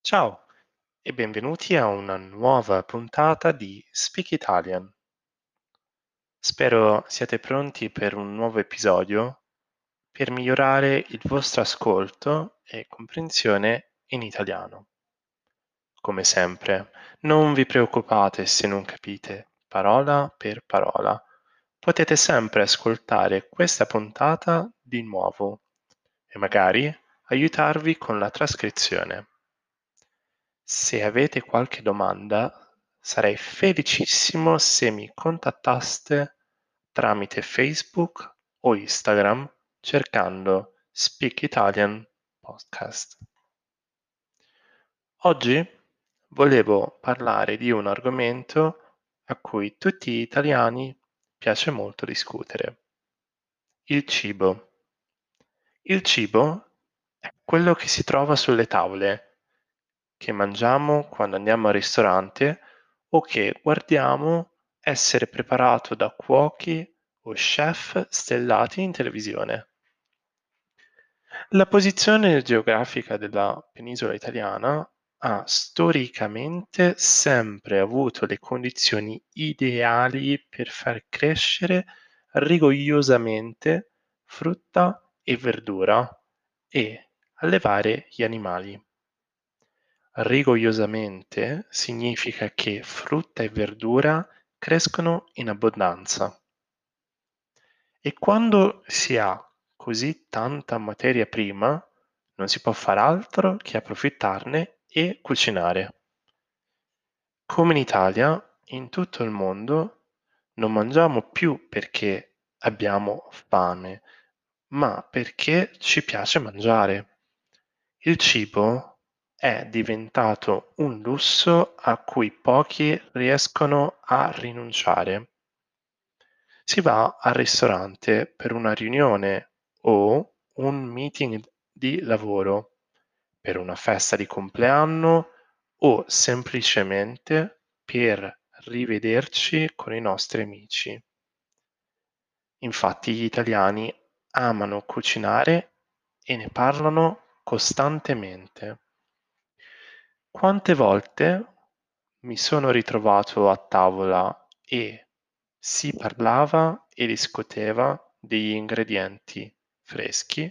Ciao e benvenuti a una nuova puntata di Speak Italian. Spero siate pronti per un nuovo episodio per migliorare il vostro ascolto e comprensione in italiano. Come sempre, non vi preoccupate se non capite parola per parola. Potete sempre ascoltare questa puntata di nuovo e magari aiutarvi con la trascrizione. Se avete qualche domanda, sarei felicissimo se mi contattaste tramite Facebook o Instagram cercando Speak Italian Podcast. Oggi volevo parlare di un argomento a cui tutti gli italiani piace molto discutere. Il cibo. Il cibo è quello che si trova sulle tavole che mangiamo quando andiamo al ristorante o che guardiamo essere preparato da cuochi o chef stellati in televisione. La posizione geografica della penisola italiana ha storicamente sempre avuto le condizioni ideali per far crescere rigogliosamente frutta e verdura e allevare gli animali. Rigogliosamente significa che frutta e verdura crescono in abbondanza. E quando si ha così tanta materia prima, non si può far altro che approfittarne e cucinare. Come in Italia, in tutto il mondo non mangiamo più perché abbiamo fame, ma perché ci piace mangiare. Il cibo è diventato un lusso a cui pochi riescono a rinunciare. Si va al ristorante per una riunione o un meeting di lavoro, per una festa di compleanno o semplicemente per rivederci con i nostri amici. Infatti gli italiani amano cucinare e ne parlano costantemente. Quante volte mi sono ritrovato a tavola e si parlava e discuteva degli ingredienti freschi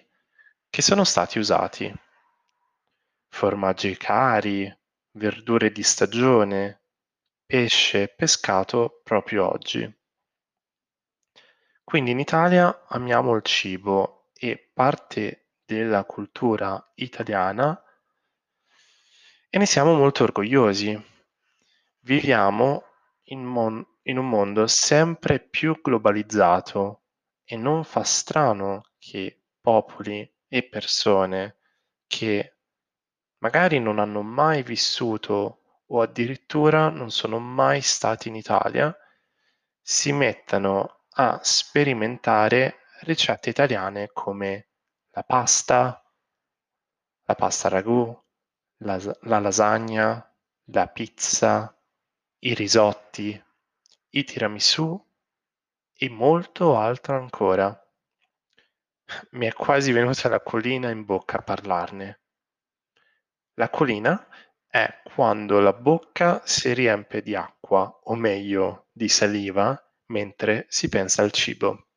che sono stati usati. Formaggi cari, verdure di stagione, pesce pescato proprio oggi. Quindi in Italia amiamo il cibo e parte della cultura italiana e ne siamo molto orgogliosi. Viviamo in, mon- in un mondo sempre più globalizzato e non fa strano che popoli e persone che magari non hanno mai vissuto o addirittura non sono mai stati in Italia si mettano a sperimentare ricette italiane come la pasta, la pasta ragù, la, la lasagna, la pizza, i risotti, i tiramisù e molto altro ancora. Mi è quasi venuta la colina in bocca a parlarne. La colina è quando la bocca si riempie di acqua, o meglio di saliva, mentre si pensa al cibo.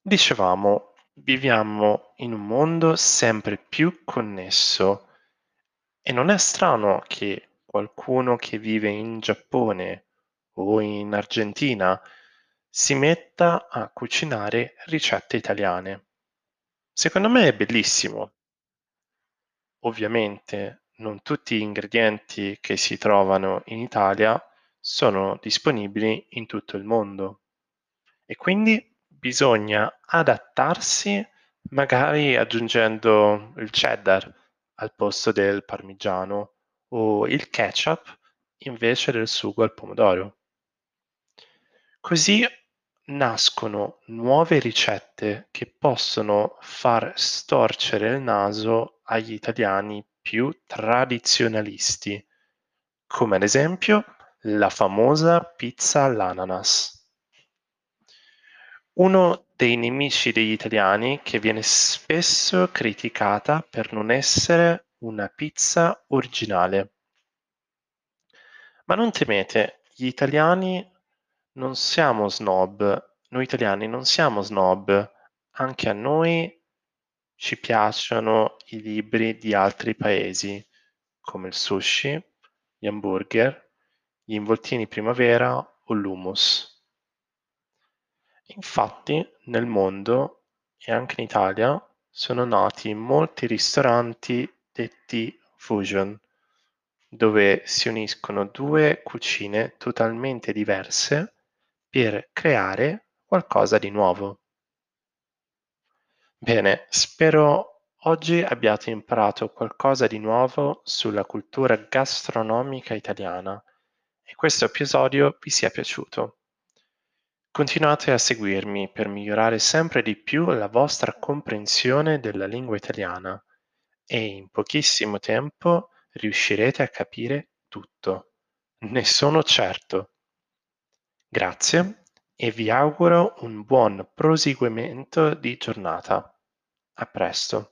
Dicevamo Viviamo in un mondo sempre più connesso e non è strano che qualcuno che vive in Giappone o in Argentina si metta a cucinare ricette italiane. Secondo me è bellissimo. Ovviamente non tutti gli ingredienti che si trovano in Italia sono disponibili in tutto il mondo e quindi bisogna adattarsi magari aggiungendo il cheddar al posto del parmigiano o il ketchup invece del sugo al pomodoro. Così nascono nuove ricette che possono far storcere il naso agli italiani più tradizionalisti, come ad esempio la famosa pizza all'ananas. Uno dei nemici degli italiani che viene spesso criticata per non essere una pizza originale. Ma non temete, gli italiani non siamo snob, noi italiani non siamo snob, anche a noi ci piacciono i libri di altri paesi, come il sushi, gli hamburger, gli involtini primavera o l'hummus. Infatti nel mondo e anche in Italia sono nati molti ristoranti detti fusion, dove si uniscono due cucine totalmente diverse per creare qualcosa di nuovo. Bene, spero oggi abbiate imparato qualcosa di nuovo sulla cultura gastronomica italiana e questo episodio vi sia piaciuto. Continuate a seguirmi per migliorare sempre di più la vostra comprensione della lingua italiana e in pochissimo tempo riuscirete a capire tutto. Ne sono certo. Grazie e vi auguro un buon proseguimento di giornata. A presto.